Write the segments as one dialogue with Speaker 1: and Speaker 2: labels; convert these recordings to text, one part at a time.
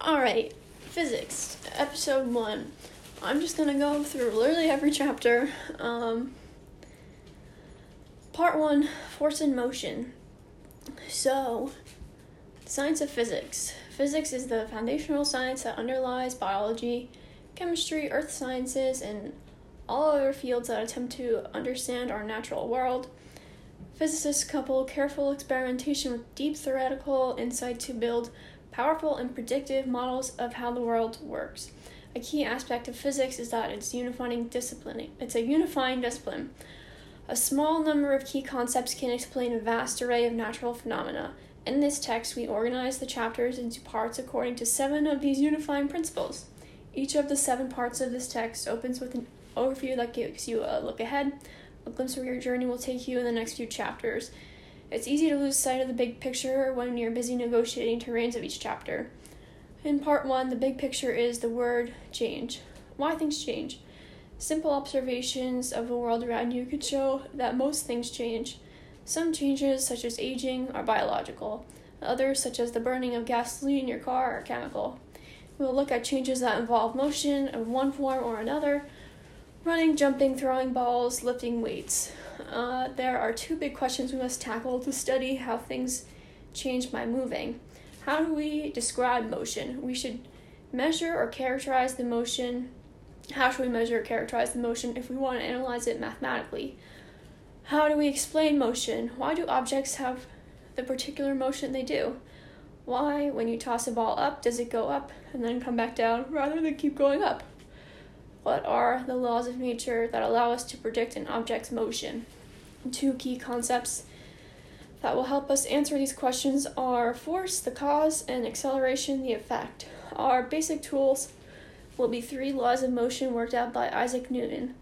Speaker 1: Alright, physics, episode one. I'm just gonna go through literally every chapter. Um, part one force and motion. So, science of physics. Physics is the foundational science that underlies biology, chemistry, earth sciences, and all other fields that attempt to understand our natural world. Physicists couple careful experimentation with deep theoretical insight to build powerful and predictive models of how the world works. A key aspect of physics is that it's unifying discipline. It's a unifying discipline. A small number of key concepts can explain a vast array of natural phenomena. In this text, we organize the chapters into parts according to seven of these unifying principles. Each of the seven parts of this text opens with an overview that gives you a look ahead. A glimpse of where your journey will take you in the next few chapters. It's easy to lose sight of the big picture when you're busy negotiating terrains of each chapter. In part one, the big picture is the word change. Why things change. Simple observations of the world around you could show that most things change. Some changes, such as aging, are biological. Others, such as the burning of gasoline in your car, are chemical. We will look at changes that involve motion of one form or another running, jumping, throwing balls, lifting weights. Uh, there are two big questions we must tackle to study how things change by moving. How do we describe motion? We should measure or characterize the motion. How should we measure or characterize the motion if we want to analyze it mathematically? How do we explain motion? Why do objects have the particular motion they do? Why, when you toss a ball up, does it go up and then come back down rather than keep going up? What are the laws of nature that allow us to predict an object's motion? Two key concepts that will help us answer these questions are force, the cause, and acceleration, the effect. Our basic tools will be three laws of motion worked out by Isaac Newton.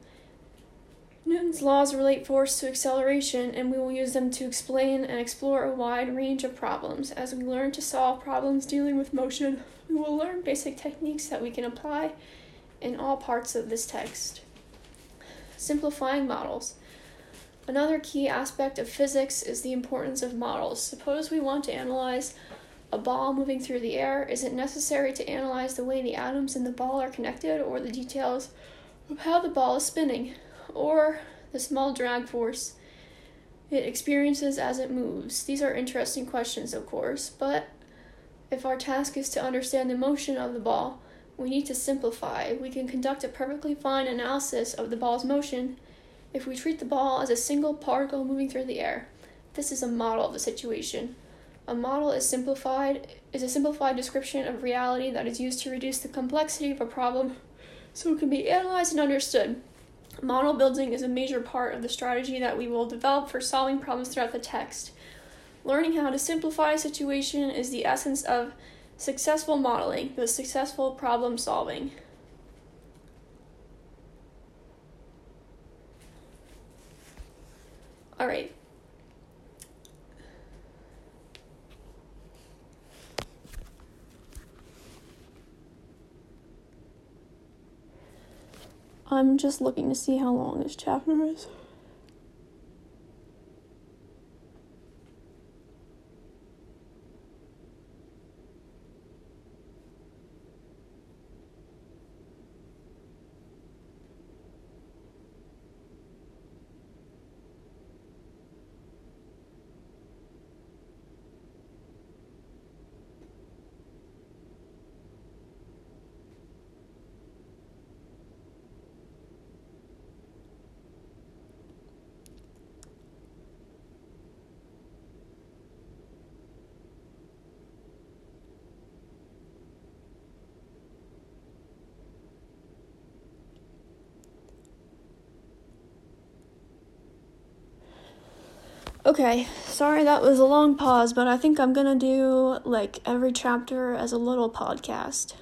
Speaker 1: Newton's laws relate force to acceleration, and we will use them to explain and explore a wide range of problems. As we learn to solve problems dealing with motion, we will learn basic techniques that we can apply in all parts of this text. Simplifying models. Another key aspect of physics is the importance of models. Suppose we want to analyze a ball moving through the air. Is it necessary to analyze the way the atoms in the ball are connected or the details of how the ball is spinning or the small drag force it experiences as it moves? These are interesting questions, of course, but if our task is to understand the motion of the ball, we need to simplify. We can conduct a perfectly fine analysis of the ball's motion if we treat the ball as a single particle moving through the air. This is a model of the situation. A model is simplified is a simplified description of reality that is used to reduce the complexity of a problem so it can be analyzed and understood. Model building is a major part of the strategy that we will develop for solving problems throughout the text. Learning how to simplify a situation is the essence of successful modeling, the successful problem solving. All right. I'm just looking to see how long this chapter is. Okay, sorry that was a long pause, but I think I'm gonna do like every chapter as a little podcast.